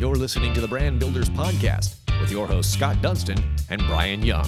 You're listening to the Brand Builders Podcast with your hosts Scott Dunston and Brian Young.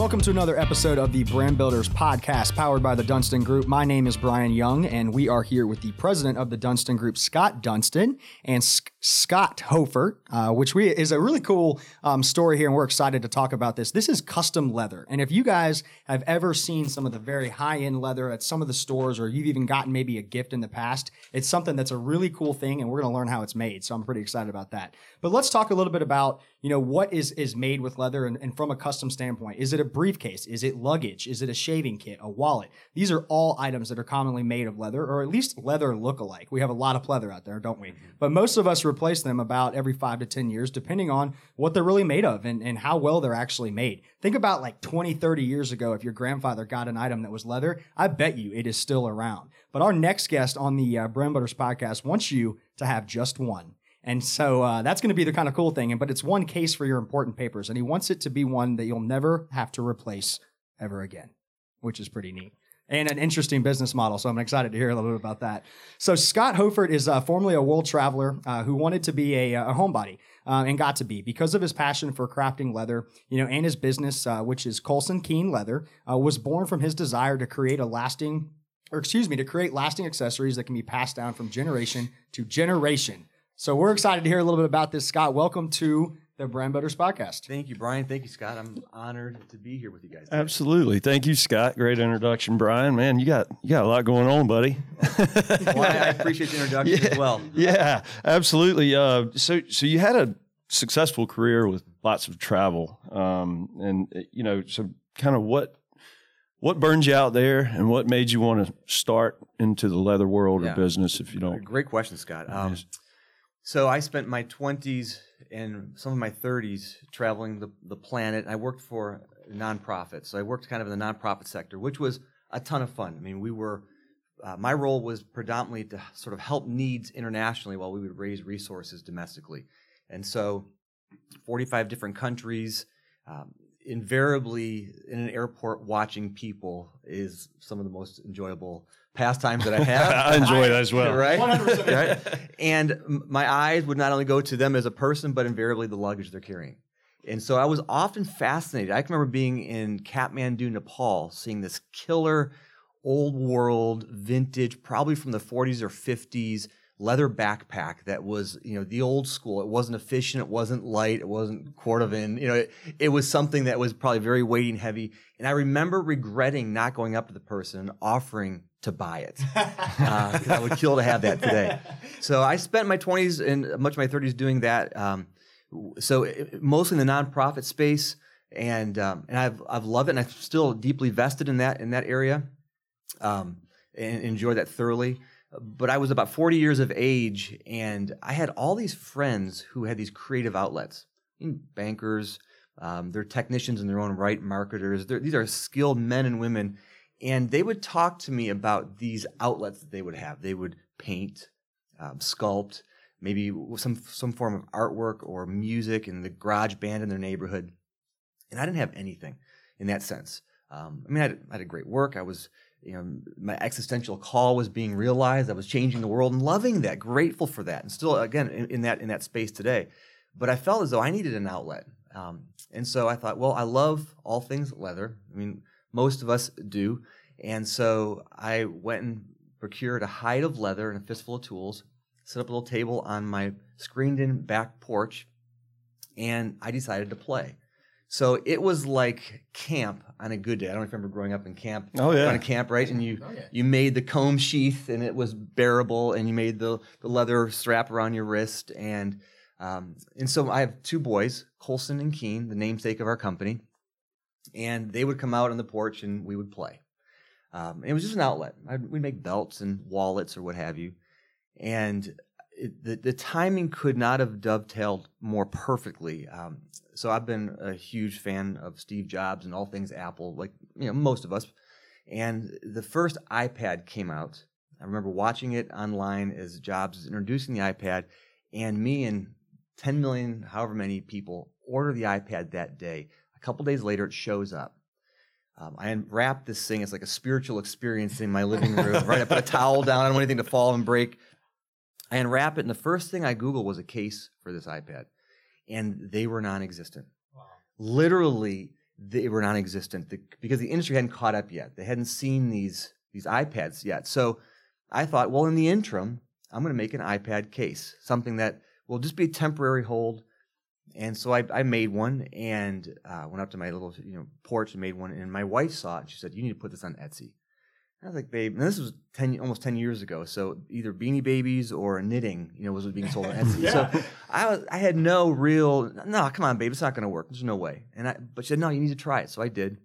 Welcome to another episode of the Brand Builders Podcast powered by the Dunston Group. My name is Brian Young, and we are here with the president of the Dunston Group, Scott Dunston, and S- Scott Hofert, uh, which we is a really cool um, story here, and we're excited to talk about this. This is custom leather, and if you guys have ever seen some of the very high end leather at some of the stores, or you've even gotten maybe a gift in the past, it's something that's a really cool thing, and we're going to learn how it's made. So I'm pretty excited about that. But let's talk a little bit about you know what is is made with leather, and, and from a custom standpoint, is it a briefcase? Is it luggage? Is it a shaving kit? A wallet? These are all items that are commonly made of leather, or at least leather look-alike. We have a lot of leather out there, don't we? But most of us replace them about every five to 10 years, depending on what they're really made of and, and how well they're actually made. Think about like 20, 30 years ago, if your grandfather got an item that was leather, I bet you it is still around. But our next guest on the uh, Brand Builders podcast wants you to have just one. And so uh, that's going to be the kind of cool thing. But it's one case for your important papers. And he wants it to be one that you'll never have to replace ever again, which is pretty neat. And an interesting business model. So I'm excited to hear a little bit about that. So Scott Hofert is uh, formerly a world traveler uh, who wanted to be a, a homebody uh, and got to be because of his passion for crafting leather, you know, and his business, uh, which is Colsen Keane Leather, uh, was born from his desire to create a lasting, or excuse me, to create lasting accessories that can be passed down from generation to generation. So we're excited to hear a little bit about this, Scott. Welcome to the Brand Builders podcast. Thank you, Brian. Thank you, Scott. I'm honored to be here with you guys. today. Absolutely. Thank you, Scott. Great introduction, Brian. Man, you got you got a lot going on, buddy. Well, I I appreciate the introduction as well. Yeah, absolutely. Uh, so so you had a successful career with lots of travel, um, and you know, so kind of what what burned you out there, and what made you want to start into the leather world Yeah. or business, if you don't. Great question, Scott. Um, so I spent my 20s and some of my 30s traveling the, the planet. I worked for nonprofits. So I worked kind of in the nonprofit sector, which was a ton of fun. I mean, we were, uh, my role was predominantly to sort of help needs internationally while we would raise resources domestically. And so 45 different countries, um, invariably in an airport watching people is some of the most enjoyable pastimes that I have. I enjoy that as well. right? 100%. right? And my eyes would not only go to them as a person, but invariably the luggage they're carrying. And so I was often fascinated. I can remember being in Kathmandu, Nepal, seeing this killer old world vintage, probably from the 40s or 50s leather backpack that was, you know, the old school. It wasn't efficient, it wasn't light, it wasn't Cordovan. You know, it, it was something that was probably very weighty and heavy. And I remember regretting not going up to the person and offering to buy it because I would kill to have that today. So I spent my 20s and much of my 30s doing that. Um, so it- mostly in the nonprofit space, and um, and I've I've loved it, and I'm still deeply vested in that in that area, um, and enjoy that thoroughly. But I was about 40 years of age, and I had all these friends who had these creative outlets, bankers. Um, they're technicians in their own right, marketers. They're, these are skilled men and women and they would talk to me about these outlets that they would have. They would paint, um, sculpt, maybe some some form of artwork or music in the garage band in their neighborhood. And I didn't have anything in that sense. Um, I mean, I had, I had great work. I was, you know, my existential call was being realized. I was changing the world and loving that, grateful for that, and still, again, in, in that in that space today. But I felt as though I needed an outlet, um, and so I thought, well, I love all things leather. I mean, most of us do. And so I went and procured a hide of leather and a fistful of tools, set up a little table on my screened in back porch, and I decided to play. So it was like camp on a good day. I don't remember growing up in camp. Oh, yeah. On a camp, right? And you Oh, yeah. you made the comb sheath and it was bearable, and you made the, the leather strap around your wrist. And um, and so I have two boys, Colsen and Keane, the namesake of our company and they would come out on the porch and we would play. Um, it was just an outlet. I'd, we'd make belts and wallets or what have you, and it, the the timing could not have dovetailed more perfectly. Um, so I've been a huge fan of Steve Jobs and all things Apple, like you know most of us. And the first iPad came out. I remember watching it online as Jobs was introducing the iPad, and me and 10 million, however many people order the iPad that day. A couple days later, it shows up. Um, I unwrap this thing. It's like a spiritual experience in my living room. right, I put a towel down. I don't want anything to fall and break. I unwrap it, and the first thing I Google was a case for this iPad, and they were non-existent. Literally, they were non-existent the, because the industry hadn't caught up yet. They hadn't seen these these iPads yet. So I thought, well, in the interim, I'm going to make an iPad case, something that will just be a temporary hold. And so I, I made one and uh, went up to my little you know porch and made one. And my wife saw it. and She said, "You need to put this on Etsy." I was like, "Babe," and this was ten, almost ten years ago. So either Beanie Babies or knitting, you know, was being sold on Etsy. So I was, I had no real, no, come on, babe, it's not going to work. There's no way. And I, but she said, "No, you need to try it." So I did,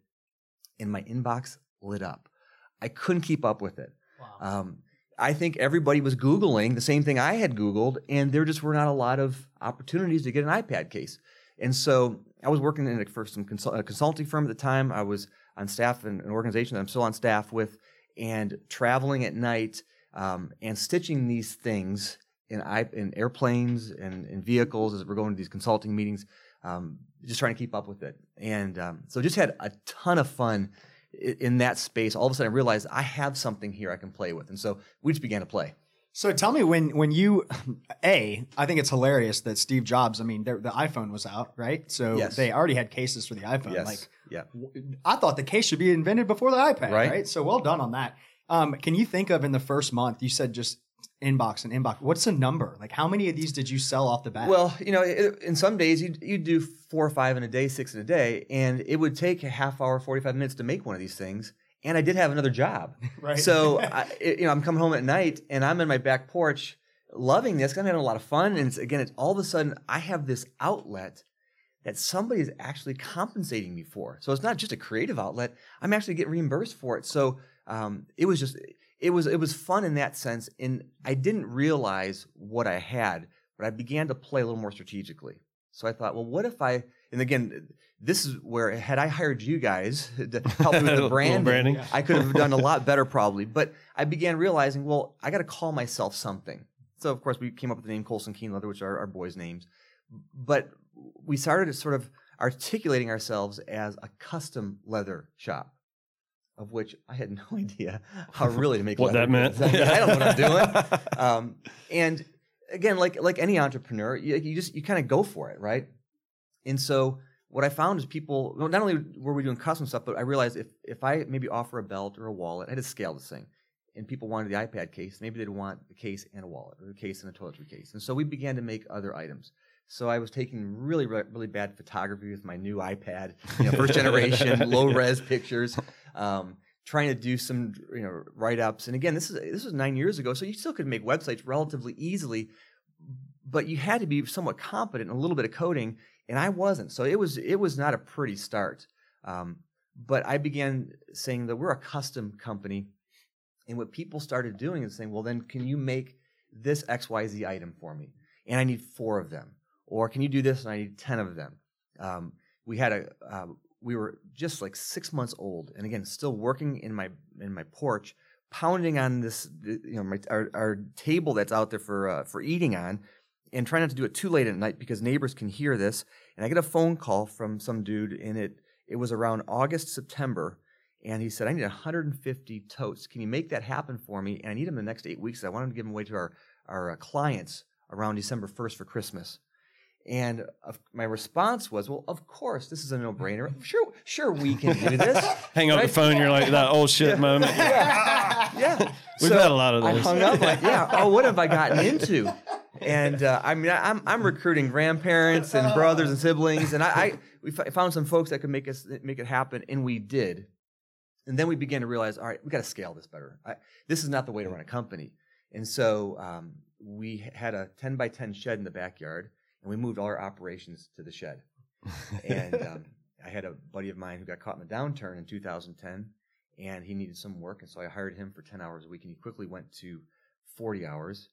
and my inbox lit up. I couldn't keep up with it. Wow. Um, I think everybody was Googling the same thing I had Googled, and there just were not a lot of opportunities to get an iPad case. And so I was working in a, for some consult, a consulting firm at the time. I was on staff in an organization that I'm still on staff with, and traveling at night um, and stitching these things in, in airplanes and in vehicles as we're going to these consulting meetings, um, just trying to keep up with it. And um, so just had a ton of fun i- in that space. All of a sudden, I realized I have something here I can play with. And so we just began to play. So tell me when when you a I think it's hilarious that Steve Jobs. I mean, the iPhone was out, right? So Yes. they already had cases for the iPhone. Yes. Like yeah. I thought the case should be invented before the iPad, Right. right? So well done on that. Um, can you think of in the first month? You said just inbox and inbox. What's the number? Like how many of these did you sell off the bat? Well, you know, it, in some days you you do four or five in a day, six in a day, and it would take a half hour, forty five minutes to make one of these things. And I did have another job, Right. So I, you know, I'm coming home at night and I'm in my back porch, loving this. I'm having a lot of fun, and it's, again, it's all of a sudden I have this outlet that somebody is actually compensating me for. So it's not just a creative outlet; I'm actually getting reimbursed for it. So um, it was just it was it was fun in that sense, and I didn't realize what I had, but I began to play a little more strategically. So I thought, well, what if I? And again, this is where had I hired you guys to help me with the branding, branding. I could have done a lot better probably. But I began realizing, well, I got to call myself something. So of course we came up with the name Colsen Keane Leather, which are our boys' names. But we started sort of articulating ourselves as a custom leather shop, of which I had no idea how really to make What leather that meant. I, mean, I don't know what I'm doing. Um, and again, like like any entrepreneur, you, you just you kind of go for it, right? And so what I found is people well, not only were we doing custom stuff, but I realized if if I maybe offer a belt or a wallet, I had to scale this thing. And people wanted the iPad case, maybe they'd want the case and a wallet, or a case and a toiletry case. And so we began to make other items. So I was taking really, re- really bad photography with my new iPad, you know, first generation, low res pictures, um, trying to do some, you know, write ups. And again, this is this was nine years ago, so you still could make websites relatively easily, but you had to be somewhat competent in a little bit of coding, and I wasn't. So it was it was not a pretty start. Um, but I began saying that we're a custom company, and what people started doing is saying, well, then can you make this X Y Z item for me? And I need four of them, or can you do this and I need ten of them? Um, we had a uh, we were just like six months old, and again, still working in my in my porch, pounding on this you know my, our our table that's out there for uh, for eating on, and trying not to do it too late at night because neighbors can hear this. And I get a phone call from some dude, and it it was around August September, and he said, "I need 150 totes. Can you make that happen for me? And I need them the next eight weeks. I want them to give them away to our our uh, clients around December 1st for Christmas." And uh, my response was, "Well, of course, this is a no-brainer. Sure, sure, we can do this." Hang up the phone. You're like that old shit moment. yeah. We've had a lot of those. I hung up like, yeah. Oh, what have I gotten into? And uh, I mean, I'm I'm recruiting grandparents and brothers and siblings, and I, I we f- found some folks that could make us make it happen, and we did. And then we began to realize, all right, we got to scale this better. I, this is not the way to run a company. And so um, we had a 10 by 10 shed in the backyard, and we moved all our operations to the shed. And um, I had a buddy of mine who got caught in the downturn in 2010, and he needed some work, and so I hired him for 10 hours a week, and he quickly went to 40 hours.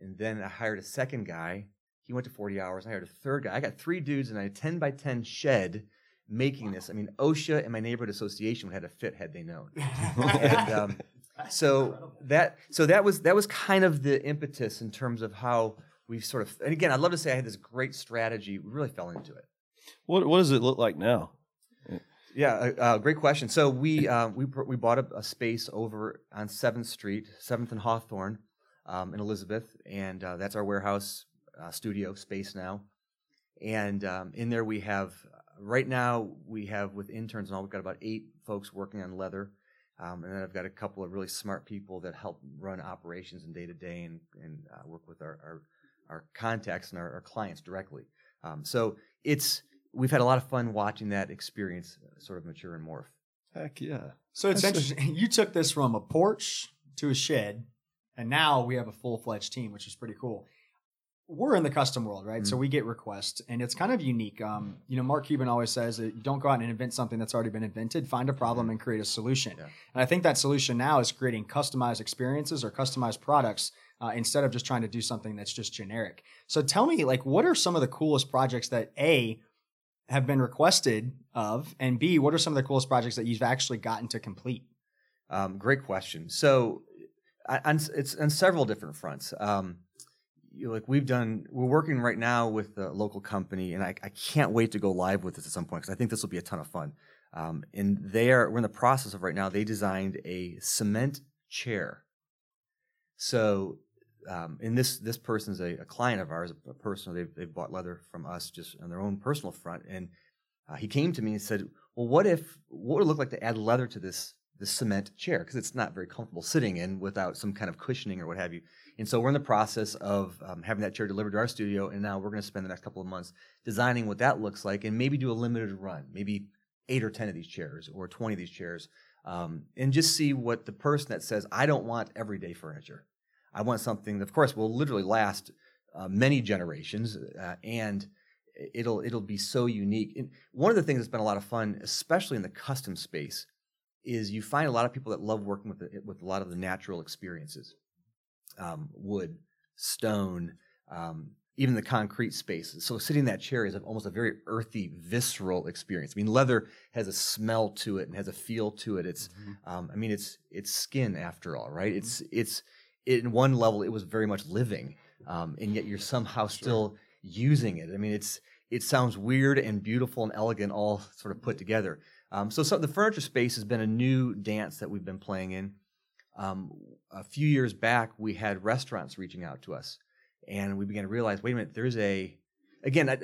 And then I hired a second guy. He went to 40 hours. I hired a third guy. I got three dudes in a 10 by 10 shed making this. I mean, OSHA and my neighborhood association would have had a fit had they known. and um, so that so that was that was kind of the impetus in terms of how we sort of. And again, I'd love to say I had this great strategy. We really fell into it. What What does it look like now? Yeah, uh, uh, great question. So we uh, we we bought a, a space over on Seventh Street, Seventh and Hawthorne, um, in Elizabeth, and uh, that's our warehouse uh, studio space now. And um, in there we have right now we have with interns and all we've got about eight folks working on leather. Um, and then I've got a couple of really smart people that help run operations and day to day and, and uh, work with our, our, our, contacts and our, our clients directly. Um, so it's we've had a lot of fun watching that experience uh, sort of mature and morph. Heck yeah! So it's That's interesting. You took this from a porch to a shed, and now we have a full fledged team, which is pretty cool. We're in the custom world, right? So Mhm. we get requests, and it's kind of unique. Um, you know, Mark Cuban always says that you don't go out and invent something that's already been invented. Find a problem and create a solution. Yeah. And I think that solution now is creating customized experiences or customized products uh, instead of just trying to do something that's just generic. So tell me, like, what are some of the coolest projects that a have been requested of, and b what are some of the coolest projects that you've actually gotten to complete? Um, great question. So, it's on several different fronts. Um, like we've done, we're working right now with a local company, and I, I can't wait to go live with this at some point because I think this will be a ton of fun. Um, and they are, we're in the process of right now. They designed a cement chair. So, um, and this this person is a, a client of ours, a person they've they've bought leather from us just on their own personal front, and uh, he came to me and said, "Well, what if what would it look like to add leather to this this cement chair because it's not very comfortable sitting in without some kind of cushioning or what have you." And so we're in the process of um, having that chair delivered to our studio, and now we're going to spend the next couple of months designing what that looks like, and maybe do a limited run, maybe eight or ten of these chairs or twenty of these chairs, um, and just see what the person that says, "I don't want everyday furniture. I want something that, of course, will literally last uh, many generations, uh, and it'll it'll be so unique." And one of the things that's been a lot of fun, especially in the custom space, is you find a lot of people that love working with the, with a lot of the natural experiences um, wood, stone, um, even the concrete spaces. So sitting in that chair is almost a very earthy, visceral experience. I mean, leather has a smell to it and has a feel to it. It's, um, I mean, it's it's skin after all, right? It's it's in one level, it was very much living, um, and yet you're somehow still using it. I mean, it's it sounds weird and beautiful and elegant, all sort of put together. Um, so, some, the furniture space has been a new dance that we've been playing in. Um, a few years back, we had restaurants reaching out to us, and we began to realize, wait a minute, there's a again, I,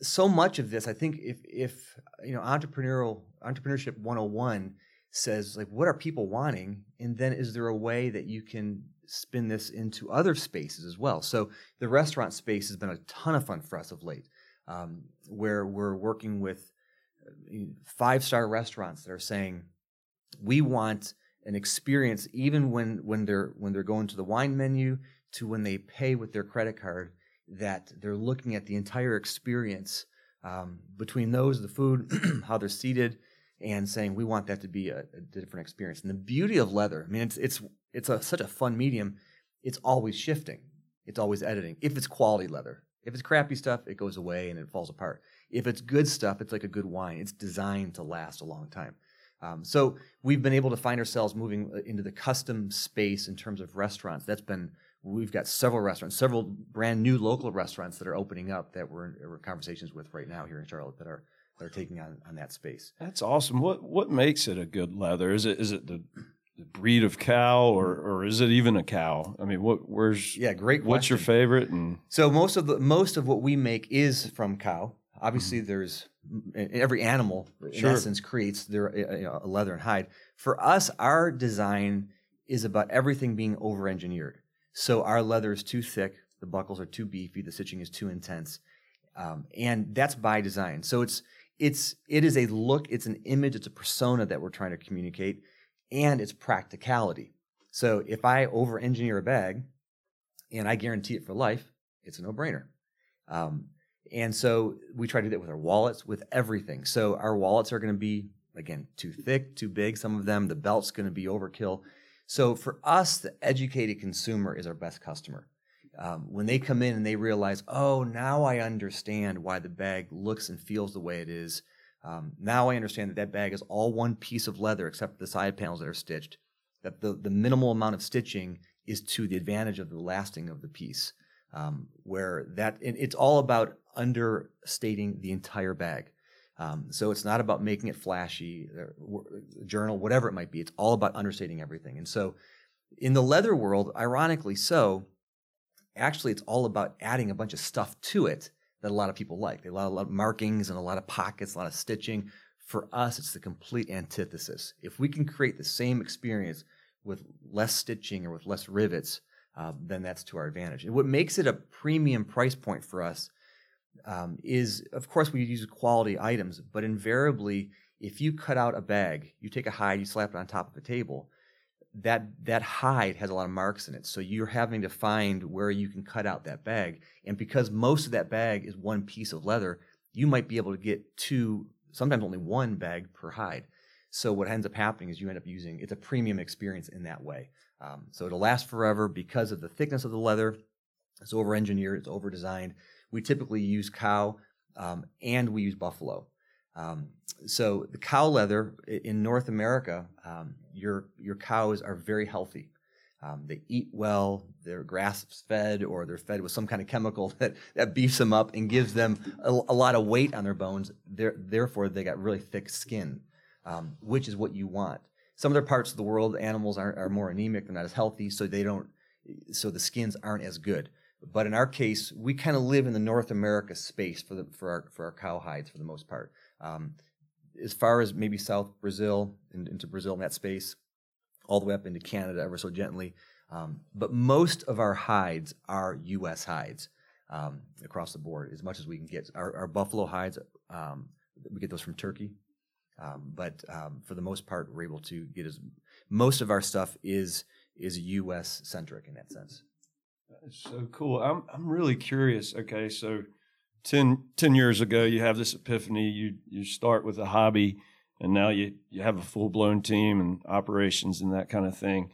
so much of this, I think, if if you know, entrepreneurial entrepreneurship 101 says like, what are people wanting, and then is there a way that you can spin this into other spaces as well? So the restaurant space has been a ton of fun for us of late, um, where we're working with five star restaurants that are saying we want an experience even when when they're when they're going to the wine menu to when they pay with their credit card that they're looking at the entire experience um, between those the food how they're seated and saying we want that to be a, a different experience. And the beauty of leather i mean it's it's it's a, such a fun medium. It's always shifting. It's always editing. If it's quality leather if it's crappy stuff it goes away and it falls apart. If it's good stuff it's like a good wine. It's designed to last a long time. Um, so we've been able to find ourselves moving uh, into the custom space in terms of restaurants. That's been we've got several restaurants, several brand new local restaurants that are opening up that we're in, we're in conversations with right now here in Charlotte that are that are taking on on that space. That's awesome. What what makes it a good leather? Is it is it the, the breed of cow or or is it even a cow? I mean, what where's Yeah, great. what's your favorite? And So most of the most of what we make is from cow. Obviously, there's every animal in Sure. essence creates their you know, a leather and hide. For us, our design is about everything being over engineered. So our leather is too thick, the buckles are too beefy, the stitching is too intense, um, and that's by design. So it's it's it is a look, it's an image, it's a persona that we're trying to communicate, and it's practicality. So if I over engineer a bag, and I guarantee it for life, it's a no brainer. Um, and so we try to do that with our wallets, with everything. So our wallets are going to be, again, too thick, too big, some of them. The belt's going to be overkill. So for us, the educated consumer is our best customer. Um, when they come in and they realize, oh, now I understand why the bag looks and feels the way it is. Um, now I understand that that bag is all one piece of leather except the side panels that are stitched. That the, the minimal amount of stitching is to the advantage of the lasting of the piece. Um, where that it's all about understating the entire bag. Um, so it's not about making it flashy, or, w- journal, whatever it might be. It's all about understating everything. And so In the leather world, ironically so, actually it's all about adding a bunch of stuff to it that a lot of people like. They a lot of markings and a lot of pockets, a lot of stitching. For us, it's the complete antithesis. If we can create the same experience with less stitching or with less rivets, uh, then that's to our advantage. And what makes it a premium price point for us um, is, of course, we use quality items, but invariably, if you cut out a bag, you take a hide, you slap it on top of a table, that that hide has a lot of marks in it. So you're having to find where you can cut out that bag. And because most of that bag is one piece of leather, you might be able to get two, sometimes only one bag per hide. So what ends up happening is you end up using it's a premium experience in that way. Um, so it'll last forever because of the thickness of the leather. It's over engineered, it's over designed. We typically use cow um, and we use buffalo. Um, so the cow leather in North America, um, your your cows are very healthy. Um, they eat well. They're grass fed, or they're fed with some kind of chemical that, that beefs them up and gives them a, a lot of weight on their bones. They're, therefore, they got really thick skin, um, which is what you want. Some other parts of the world, animals are, are more anemic. They're not as healthy, so they don't. So the skins aren't as good. But in our case, we kind of live in the North America space for the for our for our cow hides for the most part. Um, as far as maybe South Brazil and into Brazil in that space, all the way up into Canada ever so gently. Um, but most of our hides are U.S. hides um, across the board, as much as we can get. Our, our buffalo hides, um, we get those from Turkey. Um, but um, for the most part, we're able to get as most of our stuff is is U.S. centric in that sense. That is so cool. I'm I'm really curious. Okay, so 10, 10 years ago, you have this epiphany. You you start with a hobby, and now you you have a full blown team and operations and that kind of thing.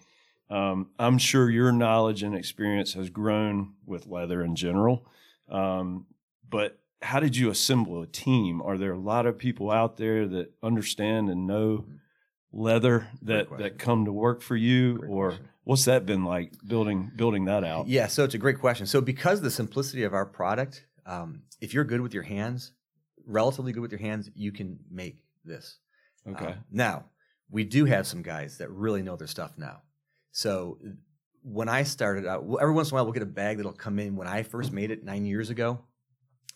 Um, I'm sure your knowledge and experience has grown with leather in general. Um, but how did you assemble a team? Are there a lot of people out there that understand and know leather that that come to work for you, Great or question. what's that been like building building that out? Yeah, so it's a great question. So because the simplicity of our product, um, if you're good with your hands, relatively good with your hands, you can make this. Okay. Uh, now, we do have some guys that really know their stuff now. So when I started out, every once in a while we'll get a bag that'll come in. When I first made it nine years ago,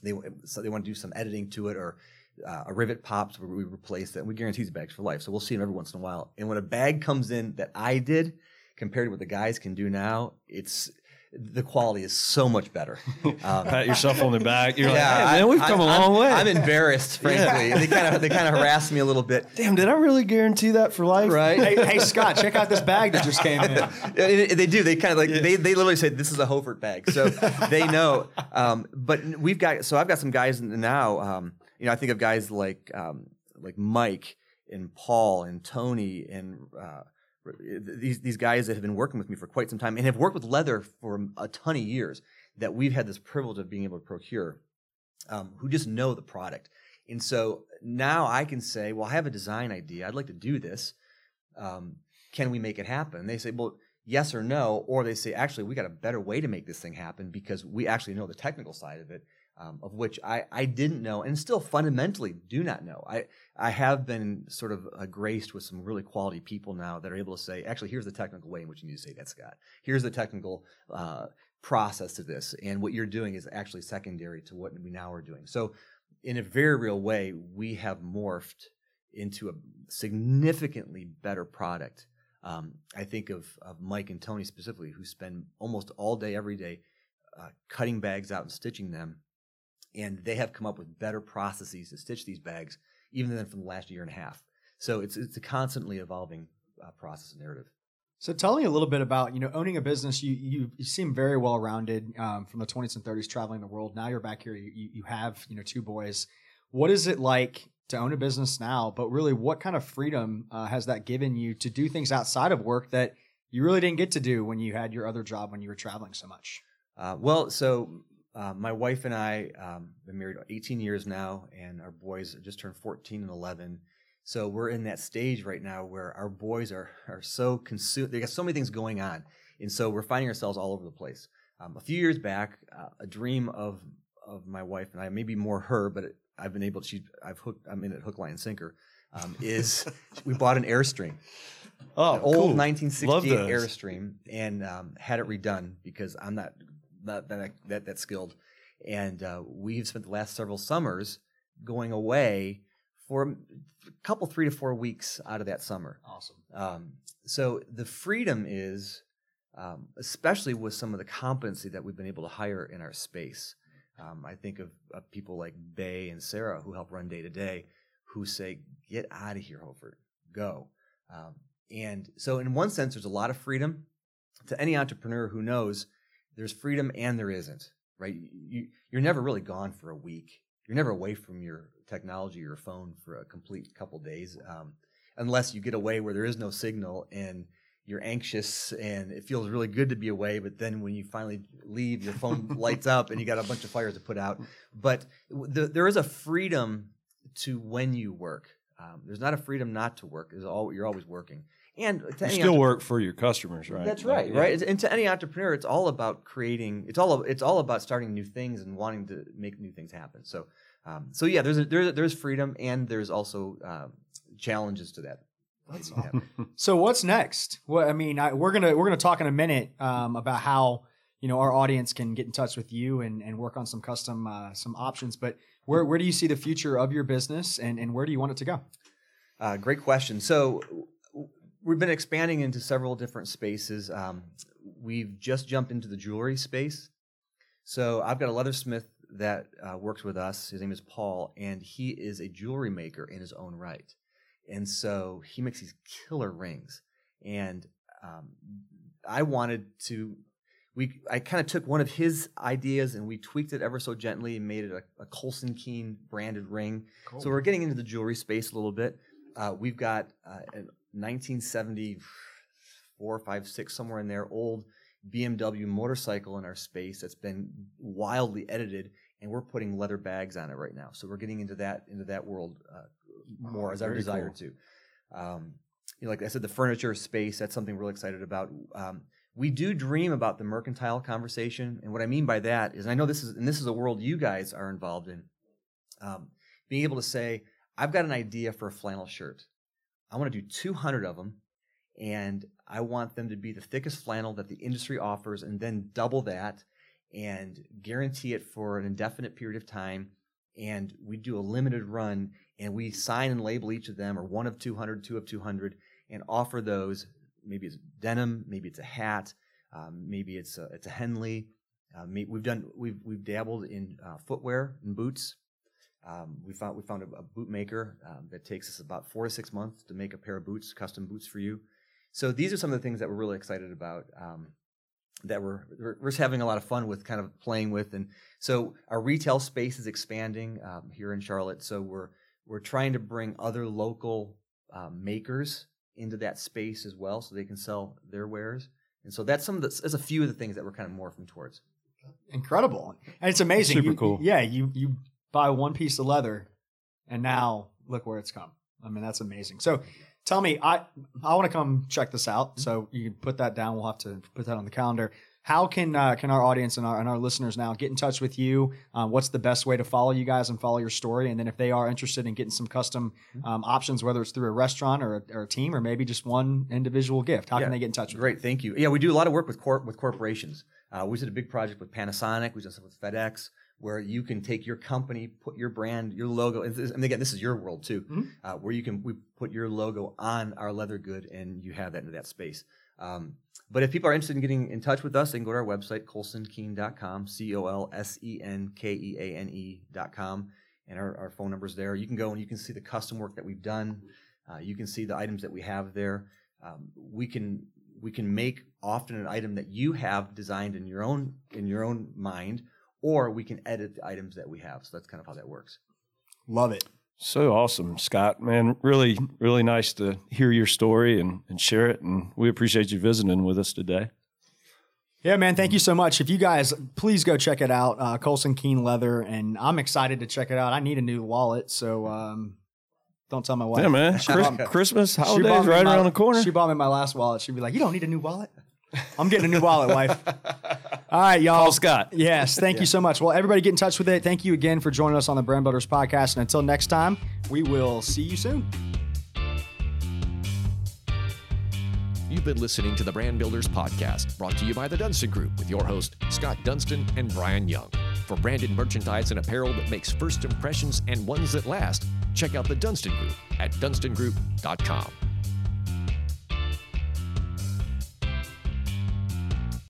they so they want to do some editing to it or uh, a rivet pops where we replace that. And we guarantee these bags for life, so we'll see them every once in a while. And when a bag comes in that I did compared to what the guys can do now, it's the quality is so much better. Um, Pat yourself on the back. You're yeah, like, hey, man, we've come I, a long I'm, way. I'm embarrassed, frankly. Yeah. They kind of they kind of harassed me a little bit. Damn, did I really guarantee that for life? Right? hey, hey, Scott, check out this bag that just came in. they do. They kind of like yeah. they they literally say this is a Hofert bag, so they know. Um, but we've got so I've got some guys now. Um, you know, I think of guys like um, like Mike and Paul and Tony and. Uh, these these guys that have been working with me for quite some time and have worked with leather for a ton of years that we've had this privilege of being able to procure, um, who just know the product. And so now I can say, well, I have a design idea. I'd like to do this. Um, can we make it happen? They say, well, yes or no. Or they say, actually, we got a better way to make this thing happen because we actually know the technical side of it um, of which I, I didn't know and still fundamentally do not know. I, I have been sort of uh, graced with some really quality people now that are able to say, actually, here's the technical way in which you need to say that, Scott. Here's the technical uh, process to this. And what you're doing is actually secondary to what we now are doing. So, in a very real way, we have morphed into a significantly better product. Um, I think of, of Mike and Tony specifically, who spend almost all day, every day, uh, cutting bags out and stitching them and they have come up with better processes to stitch these bags even than from the last year and a half. So it's it's a constantly evolving uh, process and narrative. So tell me a little bit about you know owning a business. You you, you seem very well rounded um, from the 20s and 30s, traveling the world. Now you're back here. You, you have you know two boys. What is it like to own a business now? But really, what kind of freedom uh, has that given you to do things outside of work that you really didn't get to do when you had your other job when you were traveling so much? Uh, well, so uh, my wife and I um, been married 18 years now, and our boys just turned 14 and 11. So we're in that stage right now where our boys are are so consumed. They got so many things going on, and so we're finding ourselves all over the place. Um, a few years back, uh, a dream of of my wife and I, maybe more her, but I've been able to. She, I've hooked. I'm in it hook, line, sinker. um, is we bought an Airstream, Oh, an old cool. 1968 Airstream, and um, had it redone because I'm not not that that, that skilled. And uh, we've spent the last several summers going away for a couple, three to four weeks out of that summer. Awesome. Um, so the freedom is, um, especially with some of the competency that we've been able to hire in our space. Um, I think of, of people like Bay and Sarah who help run day to day, who say, "Get out of here, Hofert, go." Um, and so, in one sense, there's a lot of freedom to any entrepreneur who knows there's freedom and there isn't. Right? You, you're never really gone for a week. You're never away from your technology, your phone for a complete couple days. Um, unless you get away where there is no signal and you're anxious and it feels really good to be away but then when you finally leave your phone lights up and you got a bunch of fires to put out but the, there is a freedom to when you work um, there's not a freedom not to work all, you're always working and to You any still work for your customers, right? that's Like, right, yeah. right. And to any entrepreneur, it's all about creating. It's all it's all about starting new things and wanting to make new things happen. So, um, so yeah, there's a, there's there's freedom and there's also um, challenges to that. That's So what's next? Well, I mean, I, we're gonna we're gonna talk in a minute um, about how you know our audience can get in touch with you and, and work on some custom uh, some options. But where where do you see the future of your business and and where do you want it to go? Uh, great question. So w- we've been expanding into several different spaces. Um, we've just jumped into the jewelry space. So I've got a leathersmith that uh, works with us. His name is Paul, and he is a jewelry maker in his own right. And so he makes these killer rings. And um, I wanted to. We, I kind of took one of his ideas and we tweaked it ever so gently and made it a, a Colsen Keane branded ring. So we're getting into the jewelry space a little bit. Uh, we've got uh, a 1974, 5, 6, somewhere in there, old BMW motorcycle in our space that's been wildly edited, and we're putting leather bags on it right now. So we're getting into that into that world uh, more Oh, as our desire cool. to. Um, you know, like I said, the furniture space that's something we're really excited about. Um, we do dream about the mercantile conversation, and what I mean by that is, I know this is and this is a world you guys are involved in. Um, being able to say, I've got an idea for a flannel shirt. I want to do 200 of them, and I want them to be the thickest flannel that the industry offers, and then double that and guarantee it for an indefinite period of time. And we do a limited run, and we sign and label each of them, or one of 200, two of 200, and offer those. Maybe it's denim, maybe it's a hat, um, maybe it's a, it's a Henley. Uh, we've done we've we've dabbled in uh, footwear and boots. Um, we found we found a, a boot maker um, that takes us about four to six months to make a pair of boots, custom boots for you. So these are some of the things that we're really excited about. Um, that we're we're we're just having a lot of fun with, kind of playing with, and so our retail space is expanding um, here in Charlotte. So we're we're trying to bring other local um, makers into that space as well, so they can sell their wares. And so that's some of the that's a few of the things that we're kind of morphing towards. Incredible, and it's amazing. Super You- cool. Yeah, you you buy one piece of leather, and now look where it's come. I mean, that's amazing. So, tell me, I I want to come check this out. So you can put that down. We'll have to put that on the calendar. How can uh, can our audience and our and our listeners now get in touch with you? Uh, what's the best way to follow you guys and follow your story? And then if they are interested in getting some custom um, options, whether it's through a restaurant or a, or a team or maybe just one individual gift, how Yeah. can they get in touch with you? Great, thank you. Yeah, we do a lot of work with corp with corporations. Uh, we did a big project with Panasonic. We did stuff with FedEx, where you can take your company, put your brand, your logo, and, this- and again, this is your world too, Mhm. uh, where you can we put your logo on our leather good, and you have that into that space. Um, but if people are interested in getting in touch with us, they can go to our website, colsenkeane.com, C O L S E N K E A N E.com, and our, our phone number's there. You can go and you can see the custom work that we've done. Uh, you can see the items that we have there. Um, we can we can make often an item that you have designed in your own in your own mind, or we can edit the items that we have. So that's kind of how that works. Love it. So awesome, Scott. Man, really, really nice to hear your story and, and share it. And we appreciate you visiting with us today. Yeah, man. Thank you so much. If you guys please go check it out, uh, Colsen Keane Leather, and I'm excited to check it out. I need a new wallet, so um, don't tell my wife. Yeah, man. Chris- Christmas She holidays bought me right my- around the corner. She bought me my last wallet. She'd be like, "You don't need a new wallet." I'm getting a new wallet, wife. All right, y'all. Paul Scott. Yes, thank yeah. you so much. Well, everybody get in touch with it. Thank you again for joining us on the Brand Builders podcast. And until next time, we will see you soon. You've been listening to the Brand Builders podcast, brought to you by the Dunston Group with your host, Scott Dunston and Brian Young. For branded merchandise and apparel that makes first impressions and ones that last, check out the Dunston Group at dunstongroup.com.